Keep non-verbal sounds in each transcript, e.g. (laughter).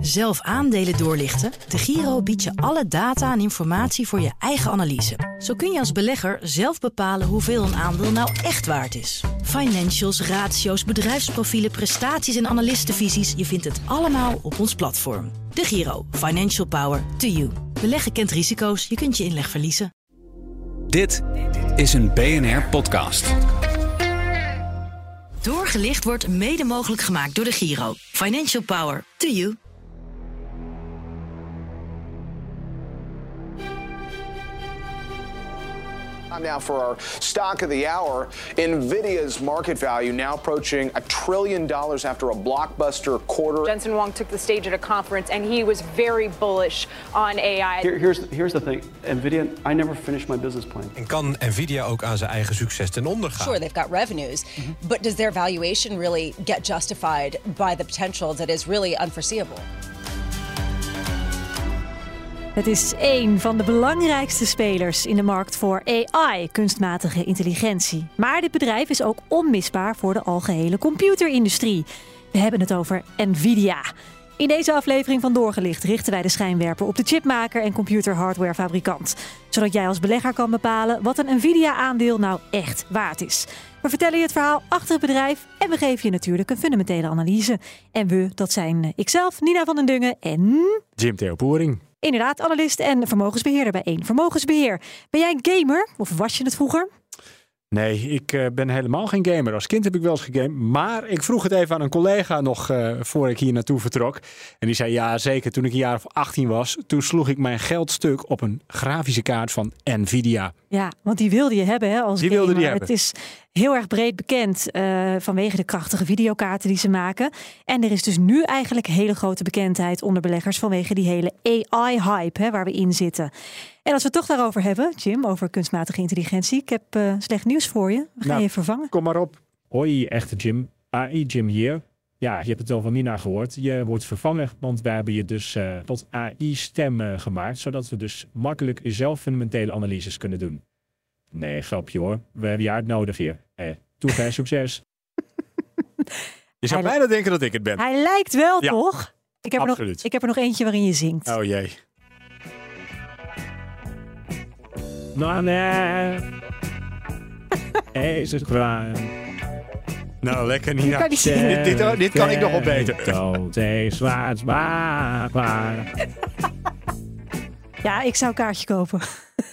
Zelf aandelen doorlichten? De Giro biedt je alle data en informatie voor je eigen analyse. Zo kun je als belegger zelf bepalen hoeveel een aandeel nou echt waard is. Financials, ratio's, bedrijfsprofielen, prestaties en analistenvisies. Je vindt het allemaal op ons platform. De Giro. Financial Power to you. Beleggen kent risico's. Je kunt je inleg verliezen. Dit is een BNR-podcast. Doorgelicht wordt mede mogelijk gemaakt door de Giro. Financial Power to you. Time now for our stock of the hour. Nvidia's market value now approaching a trillion dollars after a blockbuster quarter. Jensen Wong took the stage at a conference and he was very bullish on AI. Here, here's, here's the thing NVIDIA, I never finished my business plan. En kan Nvidia ook aan zijn eigen succes ten onder gaan? Sure, they've got revenues, mhm. but does their valuation really get justified by the potential that is really unforeseeable? Het is één van de belangrijkste spelers in de markt voor AI, kunstmatige intelligentie. Maar dit bedrijf is ook onmisbaar voor de algehele computerindustrie. We hebben het over Nvidia. In deze aflevering van Doorgelicht richten wij de schijnwerper op de chipmaker en computerhardwarefabrikant. Zodat jij als belegger kan bepalen wat een Nvidia-aandeel nou echt waard is. We vertellen je het verhaal achter het bedrijf en we geven je natuurlijk een fundamentele analyse. En we, dat zijn ikzelf, Nina van den Dungen en... Jim Theo Poering. Inderdaad, analist en vermogensbeheerder bij één Vermogensbeheer. Ben jij een gamer of was je het vroeger? Nee, ik uh, ben helemaal geen gamer. Als kind heb ik wel eens gegamed. Maar ik vroeg het even aan een collega nog uh, voor ik hier naartoe vertrok. En die zei ja, zeker toen ik een jaar of 18 was. Toen sloeg ik mijn geld stuk op een grafische kaart van Nvidia. Ja, want die wilde je hebben hè, als Die gamer. wilde die hebben. Het is heel erg breed bekend uh, vanwege de krachtige videokaarten die ze maken. En er is dus nu eigenlijk hele grote bekendheid onder beleggers vanwege die hele AI-hype waar we in zitten. En als we het toch daarover hebben, Jim, over kunstmatige intelligentie. Ik heb uh, slecht nieuws voor je. We gaan Nou, je vervangen. Kom maar op. Hoi, echte Jim. AI Jim hier. Ja, je hebt het wel van Nina gehoord. Je wordt vervangen, want wij hebben je dus uh, tot AI-stem gemaakt. Zodat we dus makkelijk zelf fundamentele analyses kunnen doen. Nee, grapje hoor. We hebben je hard nodig hier. Eh, succes. (laughs) Je zou Hij- bijna denken dat ik het ben. Hij lijkt wel, Ja, toch? Ik heb, er nog, absoluut. ik heb er nog eentje waarin je zingt. Oh jee. Nou, nee. (laughs) Is het klaar? Nou, lekker niet. kan niet dit, dit, dit kan ik nog wel beter. Dood is. (laughs) Ja, ik zou een kaartje kopen.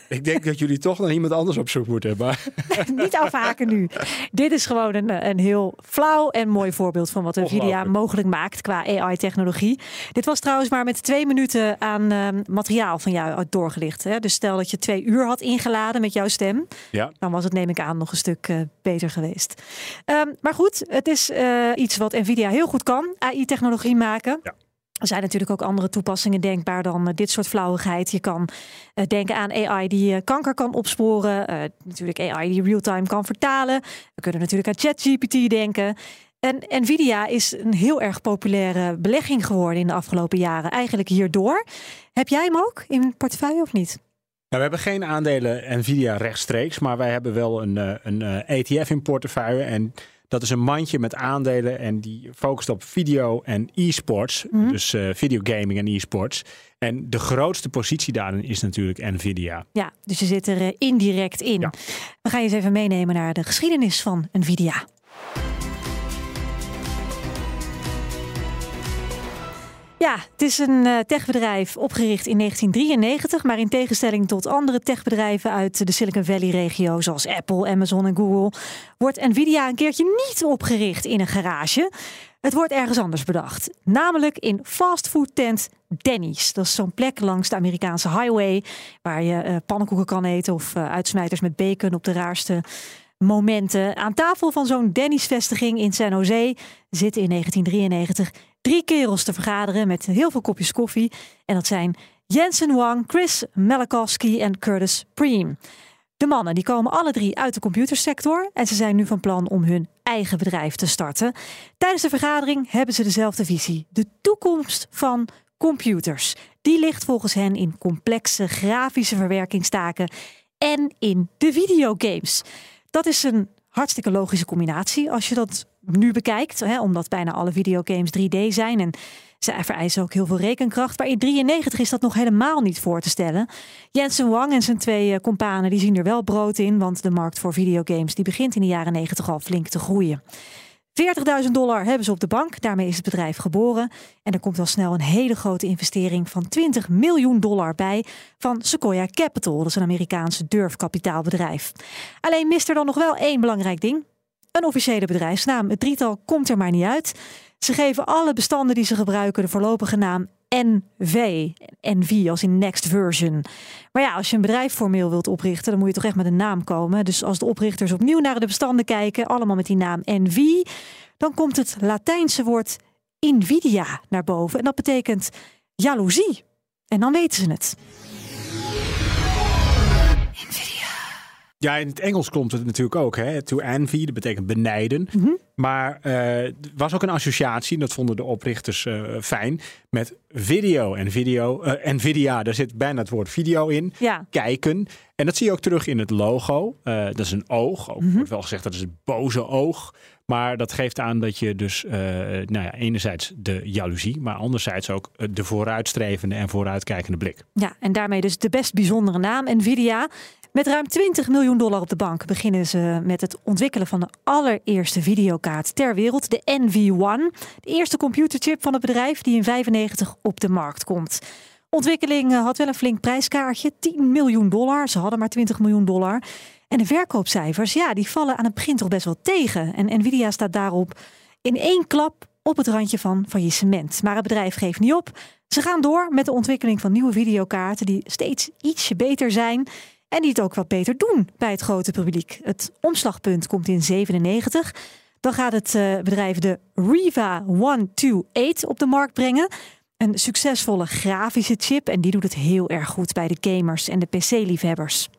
Ik denk dat jullie toch naar iemand anders op zoek moeten. Maar (laughs) Niet afhaken nu. Dit is gewoon een, een heel flauw en mooi voorbeeld van wat Nvidia mogelijk maakt qua AI-technologie. Dit was trouwens maar met twee minuten aan ehm, materiaal van jou doorgelicht. Hè? Dus stel dat je twee uur had ingeladen met jouw stem. ja, Dan was het, neem ik aan, nog een stuk eh, beter geweest. Ehm, maar goed, het is eh, iets wat Nvidia heel goed kan. AI-technologie maken. Ja. Er zijn natuurlijk ook andere toepassingen denkbaar dan eh, dit soort flauwigheid. Je kan eh, denken aan AI die eh, kanker kan opsporen. Natuurlijk AI die real-time kan vertalen. We kunnen natuurlijk aan ChatGPT denken. En Nvidia is een heel erg populaire belegging geworden in de afgelopen jaren. Eigenlijk hierdoor. Heb jij hem ook in portefeuille of niet? Nou, we hebben geen aandelen Nvidia rechtstreeks, maar wij hebben wel een, een ETF in portefeuille. En dat is een mandje met aandelen en die focust op video en e-sports. Mhm. Dus eh videogaming en e-sports. En de grootste positie daarin is natuurlijk Nvidia. Ja, dus je zit er eh, indirect in. Ja. We gaan je eens even meenemen naar de geschiedenis van Nvidia. Ja, het is een eh, techbedrijf opgericht in 1993, maar in tegenstelling tot andere techbedrijven uit de Silicon Valley-regio, zoals Apple, Amazon en Google, wordt Nvidia een keertje niet opgericht in een garage. Het wordt ergens anders bedacht, namelijk in fastfoodtent Denny's. Dat is zo'n plek langs de Amerikaanse highway waar je eh, pannenkoeken kan eten of eh, uitsmijters met bacon op de raarste momenten. Aan tafel van zo'n Denny's-vestiging in San Jose zitten in 1993 drie kerels te vergaderen met heel veel kopjes koffie. En dat zijn Jensen Wang, Chris Malakowski en Curtis Preem. De mannen die komen alle drie uit de computersector en ze zijn nu van plan om hun eigen bedrijf te starten. Tijdens de vergadering hebben ze dezelfde visie. De toekomst van computers. Die ligt volgens hen in complexe grafische verwerkingstaken en in de videogames. Dat is een hartstikke logische combinatie als je dat nu bekijkt, hè, omdat bijna alle videogames 3D zijn en ze vereisen ook heel veel rekenkracht. Maar in 93 is dat nog helemaal niet voor te stellen. Jensen Wang en zijn twee companen die zien er wel brood in, want de markt voor videogames die begint in de jaren 90 al flink te groeien. 40.000 dollar hebben ze op de bank. Daarmee is het bedrijf geboren. En er komt al snel een hele grote investering van 20 miljoen dollar bij van Sequoia Capital. Dat is een Amerikaanse durfkapitaalbedrijf. Alleen mist er dan nog wel één belangrijk ding. Een officiële bedrijfsnaam. Het drietal komt er maar niet uit. Ze geven alle bestanden die ze gebruiken de voorlopige naam NV. NV als in next version. Maar ja, als je een bedrijf formeel wilt oprichten, dan moet je toch echt met een naam komen. Dus als de oprichters opnieuw naar de bestanden kijken, allemaal met die naam NV, dan komt het Latijnse woord Nvidia naar boven. En dat betekent jaloezie. En dan weten ze het. Ja, in het Engels klopt het natuurlijk ook. Hè? To envy, dat betekent benijden. Mhm. Maar er was ook een associatie, dat vonden de oprichters eh, fijn, met video. En video, uh, Nvidia, daar zit bijna het woord video in. Ja. Kijken. En dat zie je ook terug in het logo. Uh, dat is een oog. Ook Mhm. wordt wel gezegd dat is het boze oog. Maar dat geeft aan dat je dus nou ja, enerzijds de jaloezie, maar anderzijds ook de vooruitstrevende en vooruitkijkende blik. Ja, en daarmee dus de best bijzondere naam, Nvidia. Met ruim 20 miljoen dollar op de bank beginnen ze met het ontwikkelen van de allereerste videokaart ter wereld, de NV1. De eerste computerchip van het bedrijf die in 95 op de markt komt. Ontwikkeling eh, had wel een flink prijskaartje, 10 miljoen dollar. Ze hadden maar 20 miljoen dollar. En de verkoopcijfers, ja, die vallen aan het begin toch best wel tegen. En Nvidia staat daarop in één klap op het randje van faillissement. Maar het bedrijf geeft niet op. Ze gaan door met de ontwikkeling van nieuwe videokaarten die steeds ietsje beter zijn. En die het ook wat beter doen bij het grote publiek. Het omslagpunt komt in 97. Dan gaat het uh, bedrijf de Riva 128 op de markt brengen. Een succesvolle grafische chip. En die doet het heel erg goed bij de gamers en de PC-liefhebbers.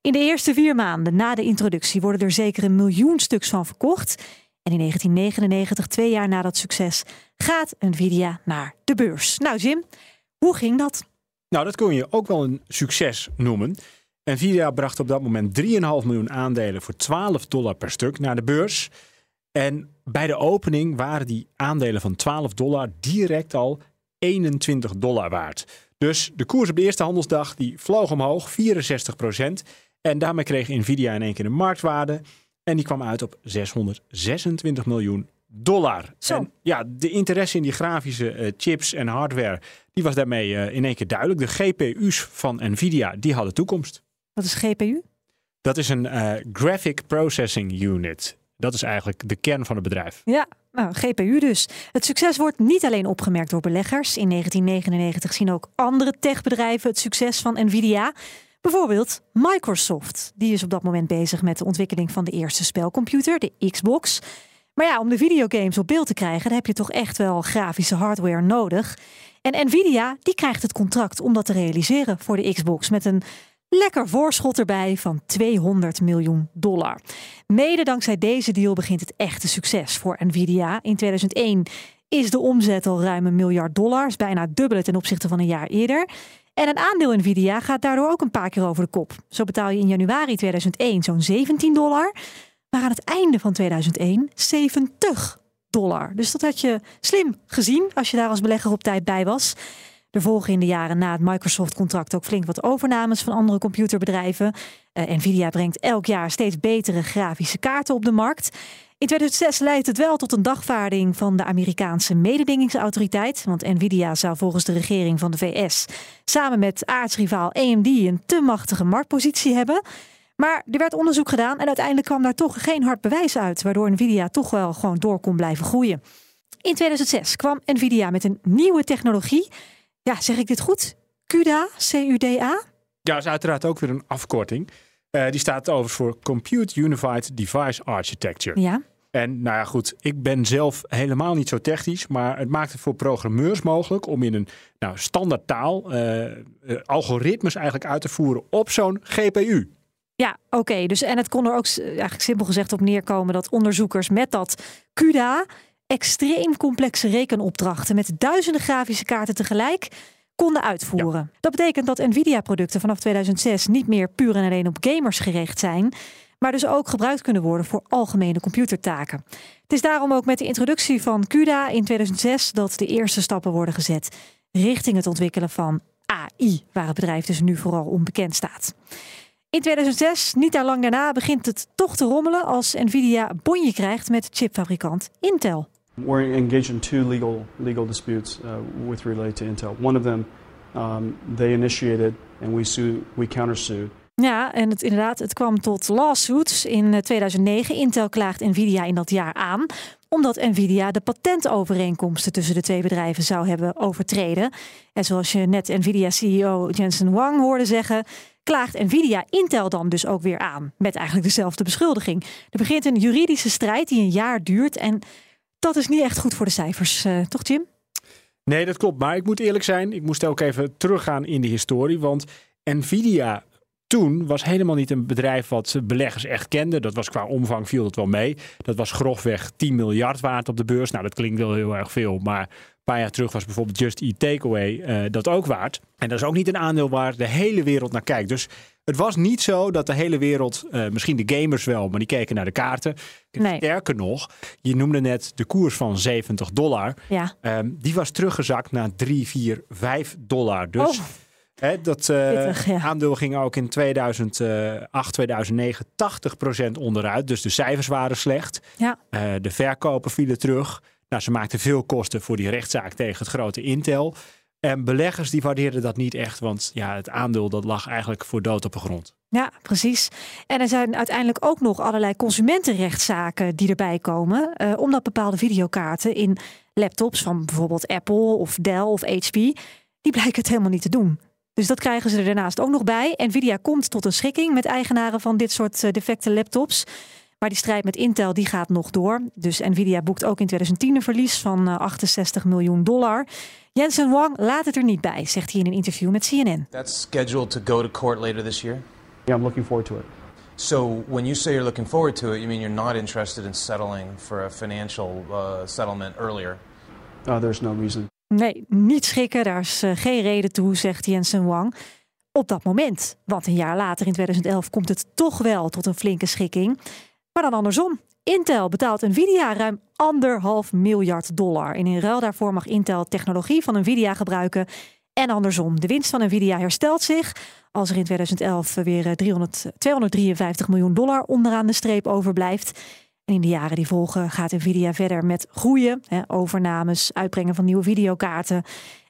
In de eerste vier maanden na de introductie worden er zeker een miljoen stuks van verkocht. En in 1999, twee jaar na dat succes, gaat Nvidia naar de beurs. Nou Jim, hoe ging dat? Nou, dat kun je ook wel een succes noemen. Nvidia bracht op dat moment 3,5 miljoen aandelen voor 12 dollar per stuk naar de beurs. En bij de opening waren die aandelen van 12 dollar direct al 21 dollar waard. Dus de koers op de eerste handelsdag die vloog omhoog, 64 procent. En daarmee kreeg Nvidia in één keer een marktwaarde. En die kwam uit op 626 miljoen dollar. Zo. En ja, de interesse in die grafische uh, chips en hardware, die was daarmee uh, in één keer duidelijk. De GPU's van Nvidia, die hadden toekomst. Wat is GPU? Dat is een uh, Graphic Processing Unit. Dat is eigenlijk de kern van het bedrijf. Ja, nou, GPU dus. Het succes wordt niet alleen opgemerkt door beleggers. In 1999 zien ook andere techbedrijven het succes van Nvidia. Bijvoorbeeld Microsoft. Die is op dat moment bezig met de ontwikkeling van de eerste spelcomputer, de Xbox. Maar ja, om de videogames op beeld te krijgen, dan heb je toch echt wel grafische hardware nodig. En Nvidia, die krijgt het contract om dat te realiseren voor de Xbox met een lekker voorschot erbij van 200 miljoen dollar. Mede dankzij deze deal begint het echte succes voor Nvidia. In 2001 is de omzet al ruim een miljard dollars, bijna dubbele ten opzichte van een jaar eerder. En een aandeel Nvidia gaat daardoor ook een paar keer over de kop. Zo betaal je in januari 2001 zo'n 17 dollar, maar aan het einde van 2001 70 dollar. Dus dat had je slim gezien als je daar als belegger op tijd bij was. De jaren na het Microsoft-contract ook flink wat overnames van andere computerbedrijven. Uh, Nvidia brengt elk jaar steeds betere grafische kaarten op de markt. In 2006 leidt het wel tot een dagvaarding van de Amerikaanse mededingingsautoriteit. Want Nvidia zou volgens de regering van de VS samen met aardsrivaal AMD een te machtige marktpositie hebben. Maar er werd onderzoek gedaan en uiteindelijk kwam daar toch geen hard bewijs uit, waardoor Nvidia toch wel gewoon door kon blijven groeien. In 2006 kwam Nvidia met een nieuwe technologie. Ja, zeg ik dit goed? CUDA, C-U-D-A? Ja, is uiteraard ook weer een afkorting. Uh, die staat overigens voor Compute Unified Device Architecture. Ja. En nou ja, goed, ik ben zelf helemaal niet zo technisch, maar het maakt het voor programmeurs mogelijk om in een nou, standaard taal uh, uh, algoritmes eigenlijk uit te voeren op zo'n GPU. Ja, oké. Okay. Dus en het kon er ook eigenlijk simpel gezegd op neerkomen dat onderzoekers met dat CUDA extreem complexe rekenopdrachten met duizenden grafische kaarten tegelijk konden uitvoeren. Ja. Dat betekent dat Nvidia-producten vanaf 2006 niet meer puur en alleen op gamers gericht zijn, maar dus ook gebruikt kunnen worden voor algemene computertaken. Het is daarom ook met de introductie van CUDA in 2006 dat de eerste stappen worden gezet richting het ontwikkelen van AI, waar het bedrijf dus nu vooral onbekend staat. In 2006, niet al lang daarna, begint het toch te rommelen als Nvidia bonje krijgt met chipfabrikant Intel. We're engaged in two legal legal disputes uh, with relate to Intel. One of them, um, they initiated and we sued, we countersued. Ja, en het, inderdaad, het kwam tot lawsuits in 2009. Eh, Intel klaagt Nvidia in dat jaar aan omdat Nvidia de patentovereenkomsten tussen de twee bedrijven zou hebben overtreden. En zoals je net Nvidia-CEO Jensen Wang hoorde zeggen, klaagt Nvidia Intel dan dus ook weer aan. Met eigenlijk dezelfde beschuldiging. Er begint een juridische strijd die een jaar duurt. En dat is niet echt goed voor de cijfers, uh, toch Jim? Nee, dat klopt. Maar ik moet eerlijk zijn, ik moest ook even teruggaan in de historie. Want Nvidia toen was helemaal niet een bedrijf wat beleggers echt kenden. Dat was qua omvang viel dat wel mee. Dat was grofweg 10 miljard waard op de beurs. Nou, dat klinkt wel heel erg veel, maar een paar jaar terug was bijvoorbeeld Just Eat Takeaway uh, dat ook waard. En dat is ook niet een aandeel waar de hele wereld naar kijkt. Dus het was niet zo dat de hele wereld, uh, misschien de gamers wel, maar die keken naar de kaarten. Nee. Sterker nog, je noemde net de koers van 70 dollar. Ja. Um, die was teruggezakt naar 3, 4, 5 dollar. Dus... Oh dat uh, aandeel ging ook in 2008, 2009 80% onderuit. Dus de cijfers waren slecht. Ja. Uh, de verkopen vielen terug. Nou, ze maakten veel kosten voor die rechtszaak tegen het grote Intel. En beleggers die waardeerden dat niet echt, want ja, het aandeel dat lag eigenlijk voor dood op de grond. Ja, precies. En er zijn uiteindelijk ook nog allerlei consumentenrechtszaken die erbij komen, uh, omdat bepaalde videokaarten in laptops van bijvoorbeeld Apple of Dell of HP, die blijken het helemaal niet te doen. Dus dat krijgen ze er daarnaast ook nog bij. Nvidia komt tot een schikking met eigenaren van dit soort eh, defecte laptops. Maar die strijd met Intel die gaat nog door. Dus Nvidia boekt ook in 2010 een verlies van 68 eh, miljoen dollar. Jensen Wang laat het er niet bij, zegt hij in een interview met CNN. That's scheduled to go to court later this year. Yeah, I'm looking forward to it. So when you say you're looking forward to it, you mean you're not interested in settling for a financial uh, settlement earlier? Uh, there's no reason. Nee, niet schikken, daar is uh, geen reden toe, zegt Jensen Wang. Op dat moment. Want een jaar later, in 2011, komt het toch wel tot een flinke schikking. Maar dan andersom. Intel betaalt Nvidia ruim anderhalf miljard dollar. En in ruil daarvoor mag Intel technologie van Nvidia gebruiken. En andersom. De winst van Nvidia herstelt zich. Als er in 2011 weer 300, eh, 253 miljoen dollar onderaan de streep overblijft. En in de jaren die volgen gaat Nvidia verder met groeien, hè, overnames, uitbrengen van nieuwe videokaarten.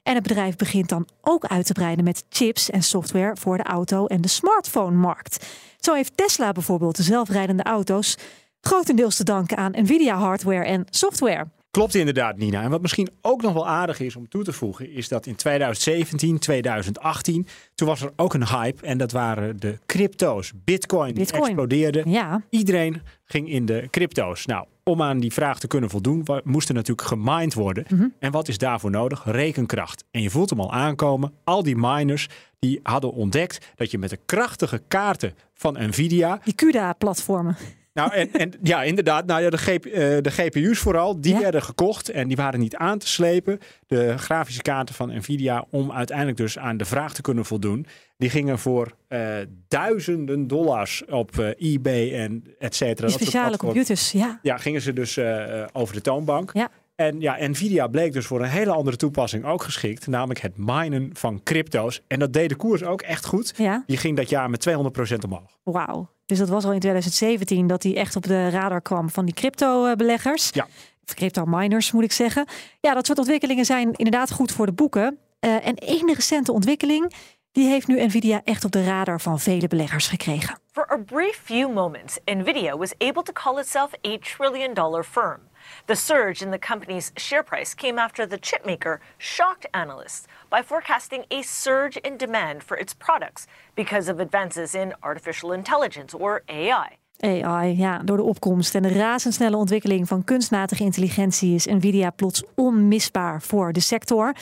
En het bedrijf begint dan ook uit te breiden met chips en software voor de auto- en de smartphone-markt. Zo heeft Tesla bijvoorbeeld de zelfrijdende auto's grotendeels te danken aan Nvidia-hardware en software. Klopt inderdaad, Nina. En wat misschien ook nog wel aardig is om toe te voegen, is dat in 2017, 2018, toen was er ook een hype. En dat waren de crypto's. Bitcoin, Bitcoin. explodeerde. Ja. Iedereen ging in de crypto's. Nou, om aan die vraag te kunnen voldoen, moest er natuurlijk gemined worden. Mhm. En wat is daarvoor nodig? Rekenkracht. En je voelt hem al aankomen. Al die miners die hadden ontdekt dat je met de krachtige kaarten van Nvidia. Die CUDA-platformen. Nou, en, en ja, inderdaad. Nou ja, de, GP, uh, de GPU's vooral, die werden gekocht en die waren niet aan te slepen. De grafische kaarten van Nvidia, om uiteindelijk dus aan de vraag te kunnen voldoen. Die gingen voor uh, duizenden dollars op uh, eBay en et cetera. Die speciale computers, ja. Ja, gingen ze dus over de toonbank. Ja. En ja, Nvidia bleek dus voor een hele andere toepassing ook geschikt. Namelijk het minen van crypto's. En dat deed de koers ook echt goed. Ja. Die ging dat jaar met 200% omhoog. Wauw. Dus dat was al in 2017 dat hij echt op de radar kwam van die crypto-beleggers. Ja. Of crypto-miners moet ik zeggen. Ja, dat soort ontwikkelingen zijn inderdaad goed voor de boeken. Uh, en één recente ontwikkeling die heeft nu Nvidia echt op de radar van vele beleggers gekregen. For a brief few moments, Nvidia was able to call itself a trillion dollar firm. The surge in the company's share price came after the chipmaker shocked analysts by forecasting a surge in demand for its products because of advances in artificial intelligence or AI. AI, ja, door de opkomst en de razendsnelle ontwikkeling van kunstmatige intelligentie is Nvidia plots onmisbaar voor de sector.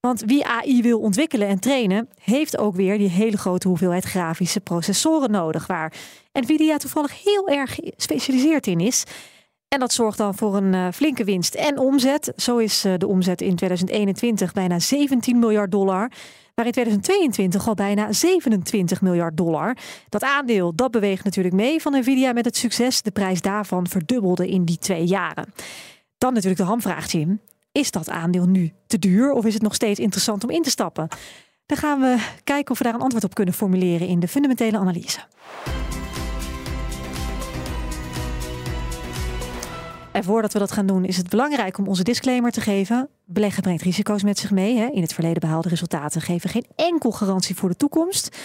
Want wie AI wil ontwikkelen en trainen, heeft ook weer die hele grote hoeveelheid grafische processoren nodig, waar Nvidia toevallig heel erg gespecialiseerd in is. En dat zorgt dan voor een uh, flinke winst en omzet. Zo is uh, de omzet in 2021 bijna 17 miljard dollar. Maar in 2022 al bijna 27 miljard dollar. Dat aandeel dat beweegt natuurlijk mee van Nvidia met het succes. De prijs daarvan verdubbelde in die twee jaren. Dan natuurlijk de hamvraag, Jim. Is dat aandeel nu te duur of is het nog steeds interessant om in te stappen? Dan gaan we kijken of we daar een antwoord op kunnen formuleren in de fundamentele analyse. En voordat we dat gaan doen, is het belangrijk om onze disclaimer te geven. Beleggen brengt risico's met zich mee. Hè. In het verleden behaalde resultaten geven geen enkel garantie voor de toekomst.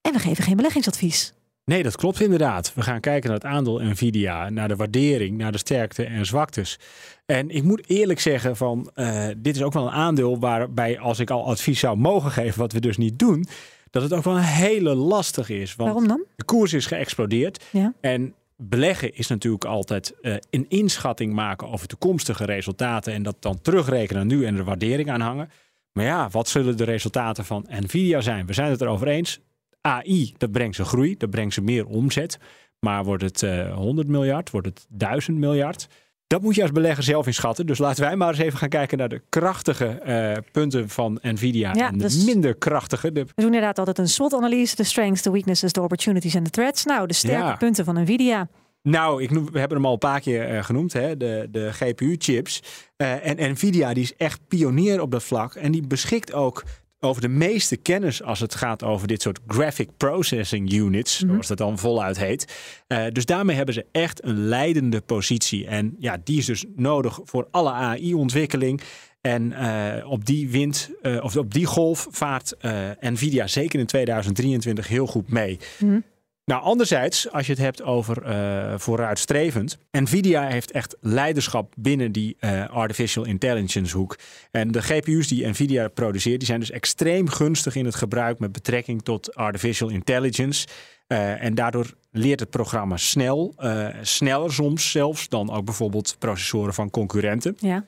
En we geven geen beleggingsadvies. Nee, dat klopt inderdaad. We gaan kijken naar het aandeel Nvidia, naar de waardering, naar de sterkte en zwaktes. En ik moet eerlijk zeggen van, uh, dit is ook wel een aandeel waarbij als ik al advies zou mogen geven, wat we dus niet doen, dat het ook wel een hele lastig is. Want Waarom dan? De koers is geëxplodeerd. Ja. En beleggen is natuurlijk altijd uh, een inschatting maken over toekomstige resultaten en dat dan terugrekenen nu en er waardering aan hangen. Maar ja, wat zullen de resultaten van Nvidia zijn? We zijn het erover eens. AI, dat brengt ze groei, dat brengt ze meer omzet. Maar wordt het uh, eh, 100 miljard, wordt het 1000 miljard? Dat moet je als belegger zelf inschatten. Dus laten wij maar eens even gaan kijken naar de krachtige uh, punten van Nvidia en de dus minder krachtige. De... We doen inderdaad altijd een SWOT-analyse. De strengths, de weaknesses, de opportunities en de threats. Nou, de sterke ja. punten van Nvidia. Nou, ik noem, we hebben hem al een paar keer uh, genoemd, hè, de, de GPU-chips. Uh, en Nvidia die is echt pionier op dat vlak. En die beschikt ook over de meeste kennis als het gaat over dit soort graphic processing units, mhm. zoals dat dan voluit heet. Uh, dus daarmee hebben ze echt een leidende positie. En ja, die is dus nodig voor alle AI-ontwikkeling. En uh, op die wind, uh, of op die golf vaart Nvidia zeker in 2023 heel goed mee. Mm nou, anderzijds, als je het hebt over uh, vooruitstrevend. Nvidia heeft echt leiderschap binnen die uh, artificial intelligence hoek. En de GPU's die Nvidia produceert, die zijn dus extreem gunstig in het gebruik met betrekking tot artificial intelligence. Uh, en daardoor leert het programma snel, sneller soms zelfs dan ook bijvoorbeeld processoren van concurrenten. Ja.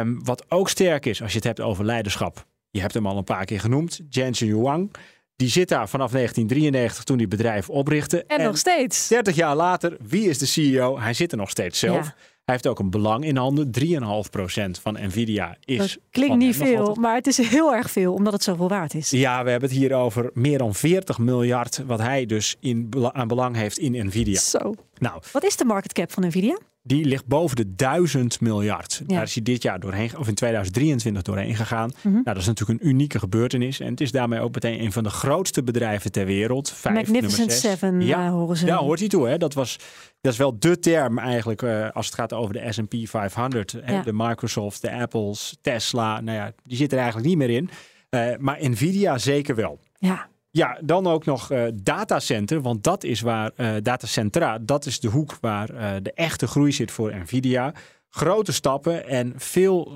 Um, wat ook sterk is als je het hebt over leiderschap. Je hebt hem al een paar keer genoemd, Jensen Huang. Die zit daar vanaf 1993 toen hij bedrijf oprichtte. En, nog steeds. 30 jaar later, wie is de CEO? Hij zit er nog steeds zelf. Hij heeft ook een belang in handen. 3,5% van Nvidia is. Dat klinkt niet veel, maar het is heel erg veel omdat het zoveel waard is. Ja, we hebben het hier over meer dan 40 miljard. wat hij dus in, aan belang heeft in Nvidia. Zo. Nou, wat is de market cap van Nvidia? Die ligt boven de 1000 miljard. Daar is hij dit jaar doorheen, of in 2023 doorheen gegaan. Mhm. Nou, dat is natuurlijk een unieke gebeurtenis. En het is daarmee ook meteen een van de grootste bedrijven ter wereld. Vijf, Magnificent Seven, ja. Uh, horen ze. Ja, hoort hij toe. Hè? Dat, was, dat is wel de term eigenlijk uh, als het gaat over de S&P 500. Hè? De Microsoft, de Apples, Tesla. Nou ja, die zitten er eigenlijk niet meer in. Uh, maar Nvidia zeker wel. Ja. Ja, dan ook nog uh, datacenter, want dat is waar uh, datacentra, dat is de hoek waar uh, de echte groei zit voor Nvidia. Grote stappen en veel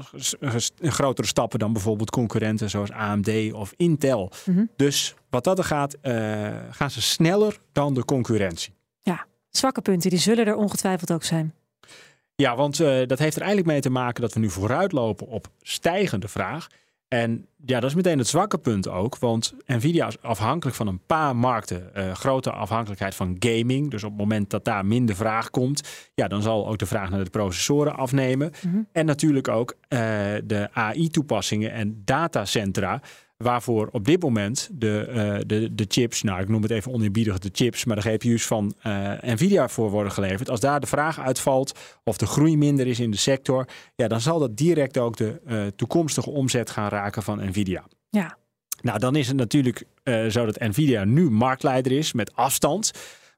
grotere stappen dan bijvoorbeeld concurrenten zoals AMD of Intel. Mm -hmm. Dus wat dat er gaat, gaan ze sneller dan de concurrentie. Ja, zwakke punten, die zullen er ongetwijfeld ook zijn. Ja, want dat heeft er eigenlijk mee te maken dat we nu vooruitlopen op stijgende vraag. En ja, dat is meteen het zwakke punt ook. Want Nvidia is afhankelijk van een paar markten. Uh, grote afhankelijkheid van gaming. Dus op het moment dat daar minder vraag komt, ja, dan zal ook de vraag naar de processoren afnemen. Mhm. En natuurlijk ook uh, de AI-toepassingen en datacentra. Waarvoor op dit moment de, uh, de, de chips, nou ik noem het even oneerbiedig de chips, maar de GPU's van uh, Nvidia voor worden geleverd. Als daar de vraag uitvalt of de groei minder is in de sector, ja, dan zal dat direct ook de uh, toekomstige omzet gaan raken van Nvidia. Ja. Nou, dan is het natuurlijk zo dat Nvidia nu marktleider is met afstand.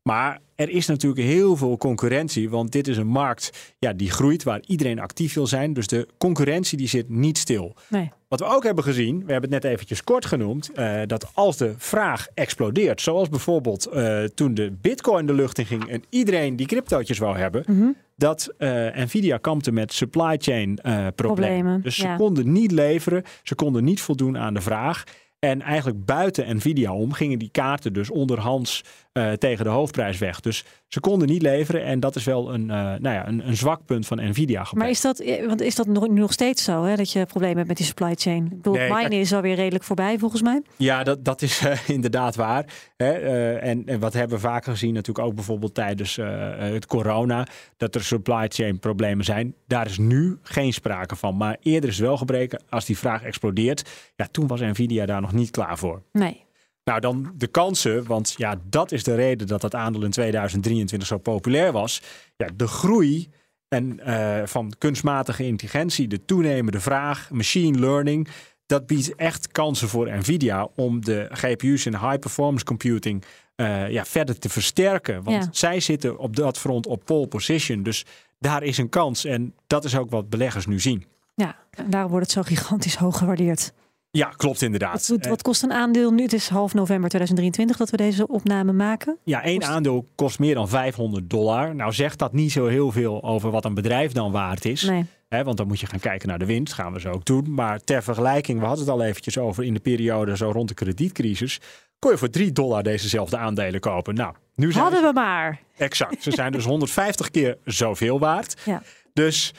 Maar er is natuurlijk heel veel concurrentie, want dit is een markt ja, die groeit waar iedereen actief wil zijn. Dus de concurrentie die zit niet stil. Nee. Wat we ook hebben gezien, we hebben het net eventjes kort genoemd, uh, dat als de vraag explodeert, zoals bijvoorbeeld uh, toen de bitcoin de lucht in ging en iedereen die cryptootjes wou hebben, mm -hmm. dat uh, Nvidia kampte met supply chain problemen. problemen. Dus ze ja. konden niet leveren, ze konden niet voldoen aan de vraag. En eigenlijk buiten Nvidia om gingen die kaarten dus onderhands uh, tegen de hoofdprijs weg. Dus ze konden niet leveren en dat is wel een, uh, nou ja, een, een zwak punt van Nvidia. Maar is dat, want is dat nog, nu nog steeds zo, hè, dat je problemen hebt met die supply chain? Ik bedoel, nee, mine is alweer redelijk voorbij volgens mij. Ja, dat, dat is uh, (laughs) inderdaad waar. Hè? En, en, wat hebben we vaker gezien, natuurlijk ook bijvoorbeeld tijdens het corona, dat er supply chain problemen zijn. Daar is nu geen sprake van. Maar eerder is wel gebreken als die vraag explodeert. Ja, toen was Nvidia daar nog niet klaar voor. Nee. Nou, dan de kansen, want ja, dat is de reden dat dat aandeel in 2023 zo populair was. Ja, de groei en, uh, van kunstmatige intelligentie, de toenemende vraag, machine learning, dat biedt echt kansen voor Nvidia om de GPU's in high performance computing uh, ja, verder te versterken. Want Ja. zij zitten op dat front op pole position. Dus daar is een kans. En dat is ook wat beleggers nu zien. Ja, en daarom wordt het zo gigantisch hoog gewaardeerd. Ja, klopt inderdaad. Wat, wat kost een aandeel nu? Het is half november 2023 dat we deze opname maken. Ja, één aandeel kost meer dan 500 dollar. Nou zegt dat niet zo heel veel over wat een bedrijf dan waard is. Nee. Want dan moet je gaan kijken naar de winst. Gaan we zo ook doen. Maar ter vergelijking, we hadden het al eventjes over in de periode zo rond de kredietcrisis. Kon je voor 3 dollar dezezelfde aandelen kopen. Nou, nu zijn Hadden we maar. Exact. Ze zijn dus 150 (laughs) keer zoveel waard. Ja. Dus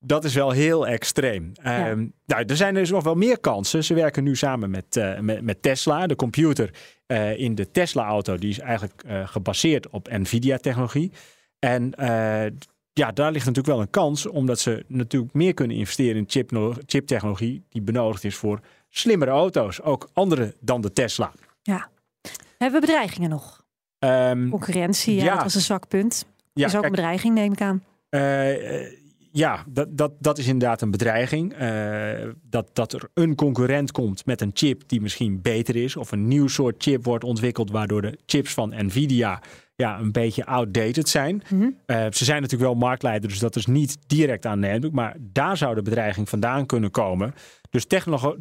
dat is wel heel extreem. Ehm, nou, er zijn dus nog wel meer kansen. Ze werken nu samen met, eh, met, met Tesla. De computer eh, in de Tesla-auto die is eigenlijk eh, gebaseerd op NVIDIA-technologie. En ja, daar ligt natuurlijk wel een kans, omdat ze natuurlijk meer kunnen investeren in chiptechnologie die benodigd is voor slimmere auto's. Ook andere dan de Tesla. Ja. Hebben we bedreigingen nog? Ehm, Concurrentie, ja, ja. dat was een zwak punt. Ja, is ook kijk- een bedreiging, neem ik aan. Eh, eh, ja, dat, dat, dat is inderdaad een bedreiging. Eh, dat, dat er een concurrent komt met een chip die misschien beter is. Of een nieuw soort chip wordt ontwikkeld waardoor de chips van Nvidia ja, een beetje outdated zijn. Eh, ze zijn natuurlijk wel marktleider, dus dat is niet direct aannemelijk. Maar daar zou de bedreiging vandaan kunnen komen. Dus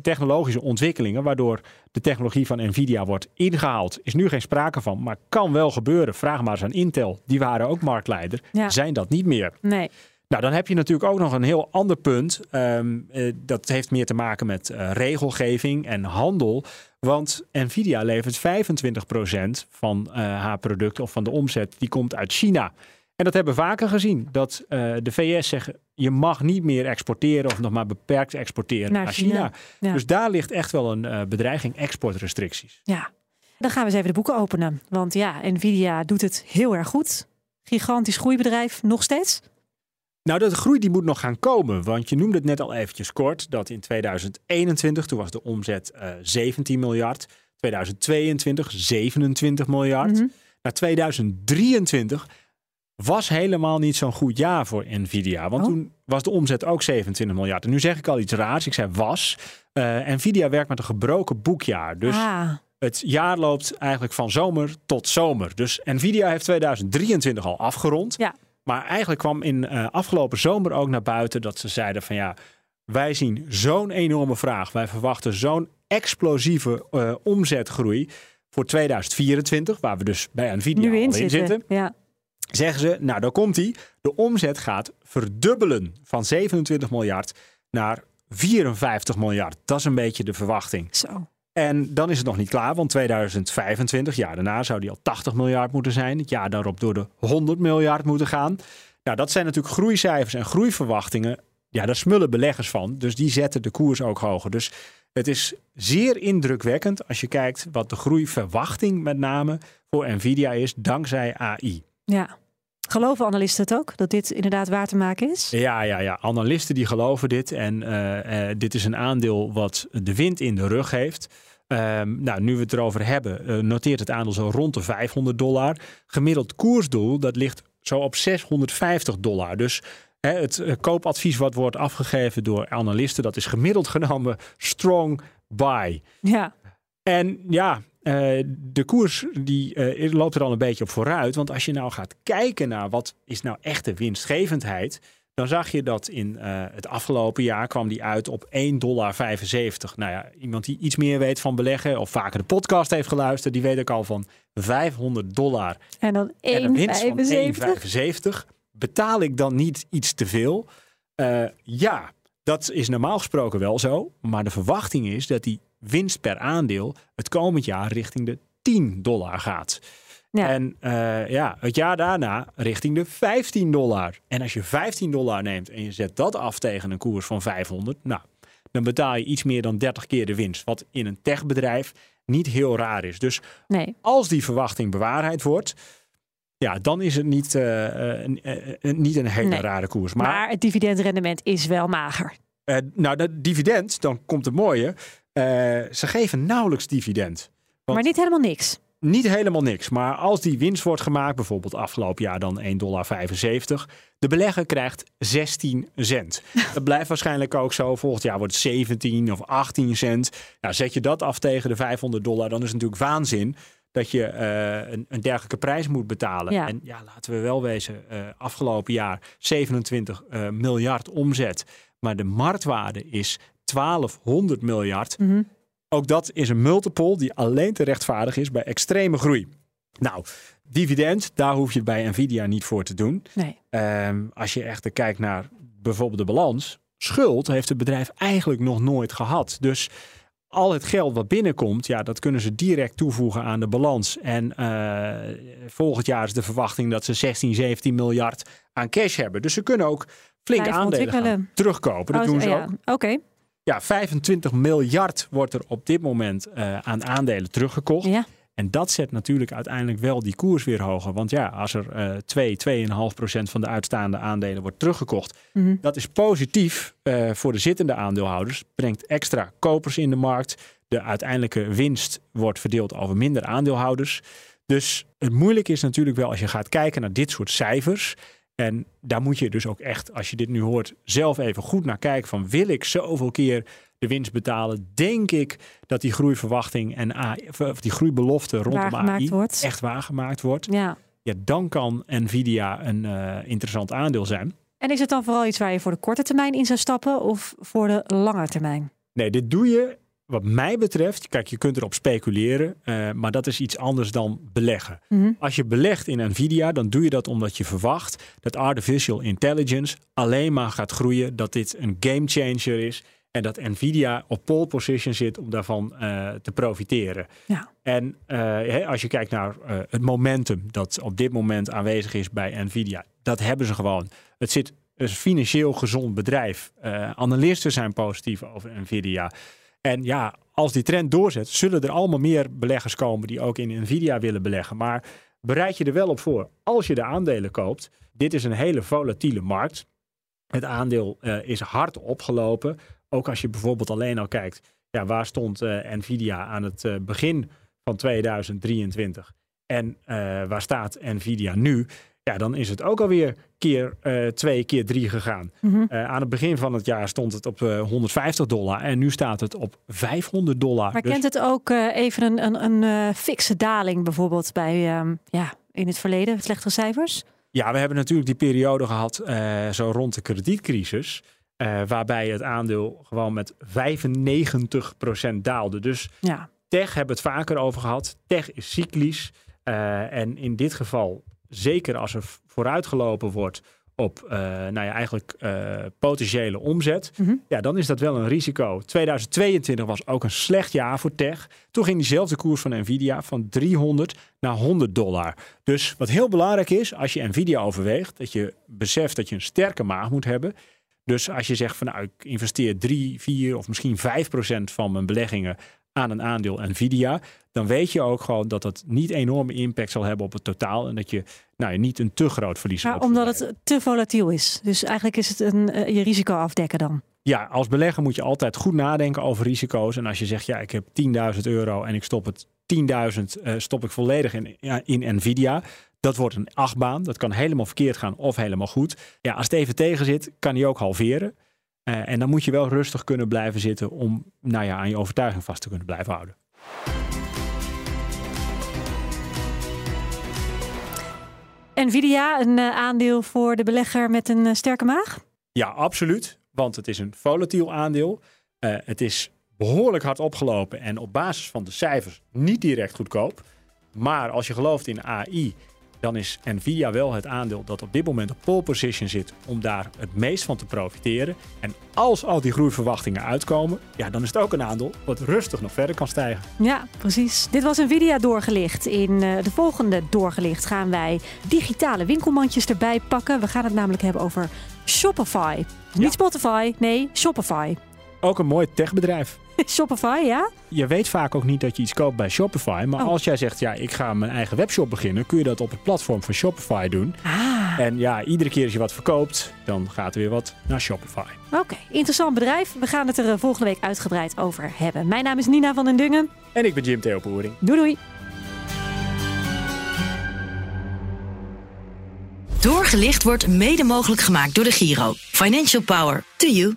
technologische ontwikkelingen waardoor de technologie van Nvidia wordt ingehaald, is nu geen sprake van. Maar kan wel gebeuren. Vraag maar eens aan Intel. Die waren ook marktleider. Ja. Zijn dat niet meer. Nee. Nou, dan heb je natuurlijk ook nog een heel ander punt. Ehm, eh, dat heeft meer te maken met eh, regelgeving en handel. Want Nvidia levert 25% van eh, haar producten of van de omzet, die komt uit China. En dat hebben we vaker gezien. Dat de VS zeggen, je mag niet meer exporteren of nog maar beperkt exporteren Naar naar, China. China. Ja. Dus daar ligt echt wel een bedreiging, exportrestricties. Ja. Dan gaan we eens even de boeken openen. Want ja, Nvidia doet het heel erg goed. Gigantisch groeibedrijf, nog steeds. Nou, de groei die moet nog gaan komen. Want je noemde het net al eventjes kort. Dat in 2021, toen was de omzet eh 17 miljard. 2022 27 miljard. Mhm. Nou, 2023 was helemaal niet zo'n goed jaar voor Nvidia. Want Oh. toen was de omzet ook 27 miljard. En nu zeg ik al iets raars. Ik zei was. Eh, Nvidia werkt met een gebroken boekjaar. Dus ah, het jaar loopt eigenlijk van zomer tot zomer. Dus Nvidia heeft 2023 al afgerond. Ja. Maar eigenlijk kwam in eh, afgelopen zomer ook naar buiten dat ze zeiden van ja, wij zien zo'n enorme vraag. Wij verwachten zo'n explosieve eh, omzetgroei voor 2024, waar we dus bij Nvidia nu al in in zitten. zitten. Ja. Zeggen ze, nou daar komt hij. De omzet gaat verdubbelen van 27 miljard naar 54 miljard. Dat is een beetje de verwachting. Zo. En dan is het nog niet klaar, want 2025, jaar daarna zou die al 80 miljard moeten zijn. Het jaar daarop door de 100 miljard moeten gaan. Nou, dat zijn natuurlijk groeicijfers en groeiverwachtingen. Ja, daar smullen beleggers van. Dus die zetten de koers ook hoger. Dus het is zeer indrukwekkend als je kijkt wat de groeiverwachting met name voor Nvidia is dankzij AI. Ja. Geloven analisten het ook, dat dit inderdaad waar te maken is? Ja, ja, ja. Analisten die geloven dit. En eh, eh, dit is een aandeel wat de wind in de rug heeft. Ehm, nou, nu we het erover hebben, eh, noteert het aandeel zo rond de 500 dollar. Gemiddeld koersdoel, dat ligt zo op 650 dollar. Dus hè, het koopadvies wat wordt afgegeven door analisten, dat is gemiddeld genomen strong buy. Ja. En ja, eh, de koers die eh, loopt er al een beetje op vooruit. Want als je nou gaat kijken naar wat is nou echte winstgevendheid. Dan zag je dat in eh, het afgelopen jaar kwam die uit op 1,75 dollar. Nou ja, iemand die iets meer weet van beleggen of vaker de podcast heeft geluisterd, die weet ook al van 500 dollar. En dan En een winst van 1,75. 1,75. Betaal ik dan niet iets te veel? Ja, Dat is normaal gesproken wel zo. Maar de verwachting is dat die winst per aandeel het komend jaar richting de 10 dollar gaat. Ja. En eh, ja, het jaar daarna richting de 15 dollar. En als je 15 dollar neemt en je zet dat af tegen een koers van 500, nou, dan betaal je iets meer dan 30 keer de winst. Wat in een techbedrijf niet heel raar is. Dus Nee. als die verwachting bewaarheid wordt, ja, dan is het niet, eh, eh, eh, eh, niet een hele Nee. rare koers. Maar, Maar, het dividendrendement is wel mager. nou, dat dividend, dan komt het mooie. Ze geven nauwelijks dividend. Want- maar niet helemaal niks. Niet helemaal niks, maar als die winst wordt gemaakt, bijvoorbeeld afgelopen jaar dan 1,75 dollar, de belegger krijgt 16 cent. (laughs) dat blijft waarschijnlijk ook zo. Volgend jaar wordt het 17 of 18 cent. Nou, zet je dat af tegen de 500 dollar, dan is het natuurlijk waanzin dat je eh, een, een dergelijke prijs moet betalen. Ja. En ja, laten we wel wezen, eh, afgelopen jaar 27 eh, miljard omzet. Maar de marktwaarde is 1200 miljard. Mhm. Ook dat is een multiple die alleen te rechtvaardig is bij extreme groei. Nou, dividend, daar hoef je bij Nvidia niet voor te doen. Nee. Ehm, als je echter kijkt naar bijvoorbeeld de balans, schuld heeft het bedrijf eigenlijk nog nooit gehad. Dus al het geld wat binnenkomt, ja, dat kunnen ze direct toevoegen aan de balans. En eh, volgend jaar is de verwachting dat ze 16, 17 miljard aan cash hebben. Dus ze kunnen ook flink aandelen gaan terugkopen. Dat Oh, doen ze ja. ook. Oké. Ja, 25 miljard wordt er op dit moment eh, aan aandelen teruggekocht. Ja. En dat zet natuurlijk uiteindelijk wel die koers weer hoger. Want ja, als er eh 2, 2,5 procent van de uitstaande aandelen wordt teruggekocht, Mhm. dat is positief eh, voor de zittende aandeelhouders. Brengt extra kopers in de markt. De uiteindelijke winst wordt verdeeld over minder aandeelhouders. Dus het moeilijke is natuurlijk wel als je gaat kijken naar dit soort cijfers. En daar moet je dus ook echt, als je dit nu hoort, zelf even goed naar kijken. Van wil ik zoveel keer de winst betalen? Denk ik dat die groeiverwachting en AI, of die groeibelofte rondom AI wordt. echt waargemaakt wordt? Ja. Ja, dan kan Nvidia een eh, interessant aandeel zijn. En is het dan vooral iets waar je voor de korte termijn in zou stappen of voor de lange termijn? Nee, dit doe je wat mij betreft. Kijk, je kunt erop speculeren, eh, maar dat is iets anders dan beleggen. Mhm. Als je belegt in Nvidia, dan doe je dat omdat je verwacht dat artificial intelligence alleen maar gaat groeien, dat dit een game changer is en dat Nvidia op pole position zit om daarvan eh, te profiteren. Ja. En eh, als je kijkt naar eh, het momentum dat op dit moment aanwezig is bij Nvidia, dat hebben ze gewoon. Het zit een financieel gezond bedrijf. Analisten zijn positief over Nvidia. En ja, als die trend doorzet, zullen er allemaal meer beleggers komen die ook in Nvidia willen beleggen. Maar bereid je er wel op voor als je de aandelen koopt. Dit is een hele volatiele markt. Het aandeel is hard opgelopen. Ook als je bijvoorbeeld alleen al kijkt, ja, waar stond eh, Nvidia aan het eh, begin van 2023 en eh, waar staat Nvidia nu? Ja, dan is het ook alweer keer twee, keer drie gegaan. Mhm. Aan het begin van het jaar stond het op eh, 150 dollar en nu staat het op 500 dollar. Maar Dus- kent het ook even een, een, een fikse daling bijvoorbeeld bij ehm, ja, in het verleden, slechtere cijfers? Ja, we hebben natuurlijk die periode gehad, eh, zo rond de kredietcrisis. Eh, waarbij het aandeel gewoon met 95% daalde. Dus Ja. tech hebben we het vaker over gehad. Tech is cyclisch. eh, en in dit geval, zeker als er vooruitgelopen wordt op eh, nou ja, eigenlijk potentiële omzet. Mhm. Ja, dan is dat wel een risico. 2022 was ook een slecht jaar voor tech. Toen ging diezelfde koers van Nvidia van 300 naar 100 dollar. Dus wat heel belangrijk is, als je Nvidia overweegt, dat je beseft dat je een sterke maag moet hebben. Dus als je zegt van nou, ik investeer 3, 4 of misschien 5 procent van mijn beleggingen aan een aandeel Nvidia, dan weet je ook gewoon dat dat niet enorme impact zal hebben op het totaal en dat je nou, ja, niet een te groot verlies Ja, op omdat het te volatiel is. Dus eigenlijk is het een, eh, je risico afdekken dan. Ja, als belegger moet je altijd goed nadenken over risico's. En als je zegt, ja, ik heb 10.000 euro en ik stop het 10.000 eh, stop ik volledig in, ja, in Nvidia. Dat wordt een achtbaan. Dat kan helemaal verkeerd gaan of helemaal goed. Ja, als het even tegen zit, kan die ook halveren. Eh, en dan moet je wel rustig kunnen blijven zitten om nou ja, aan je overtuiging vast te kunnen blijven houden. Nvidia, een eh, aandeel voor de belegger met een eh, sterke maag? Ja, absoluut. Want het is een volatiel aandeel. Het is behoorlijk hard opgelopen en op basis van de cijfers niet direct goedkoop. Maar als je gelooft in AI dan is Nvidia wel het aandeel dat op dit moment op pole position zit om daar het meest van te profiteren. En als al die groeiverwachtingen uitkomen, ja, dan is het ook een aandeel wat rustig nog verder kan stijgen. Ja, precies. Dit was Nvidia doorgelicht. In uh, de volgende doorgelicht gaan wij digitale winkelmandjes erbij pakken. We gaan het namelijk hebben over Shopify. Niet Spotify, nee, Shopify. Ook een mooi techbedrijf. (laughs) Shopify, ja? Je weet vaak ook niet dat je iets koopt bij Shopify. Maar Oh. als jij zegt, ja, ik ga mijn eigen webshop beginnen, kun je dat op het platform van Shopify doen. Ah, En ja, iedere keer als je wat verkoopt, dan gaat er weer wat naar Shopify. oké. Interessant bedrijf. We gaan het er eh, volgende week uitgebreid over hebben. Mijn naam is Nina van den Dungen. En ik ben Jim Theo Poering. Doei doei. Doorgelicht wordt mede mogelijk gemaakt door de Giro. Financial Power. To you.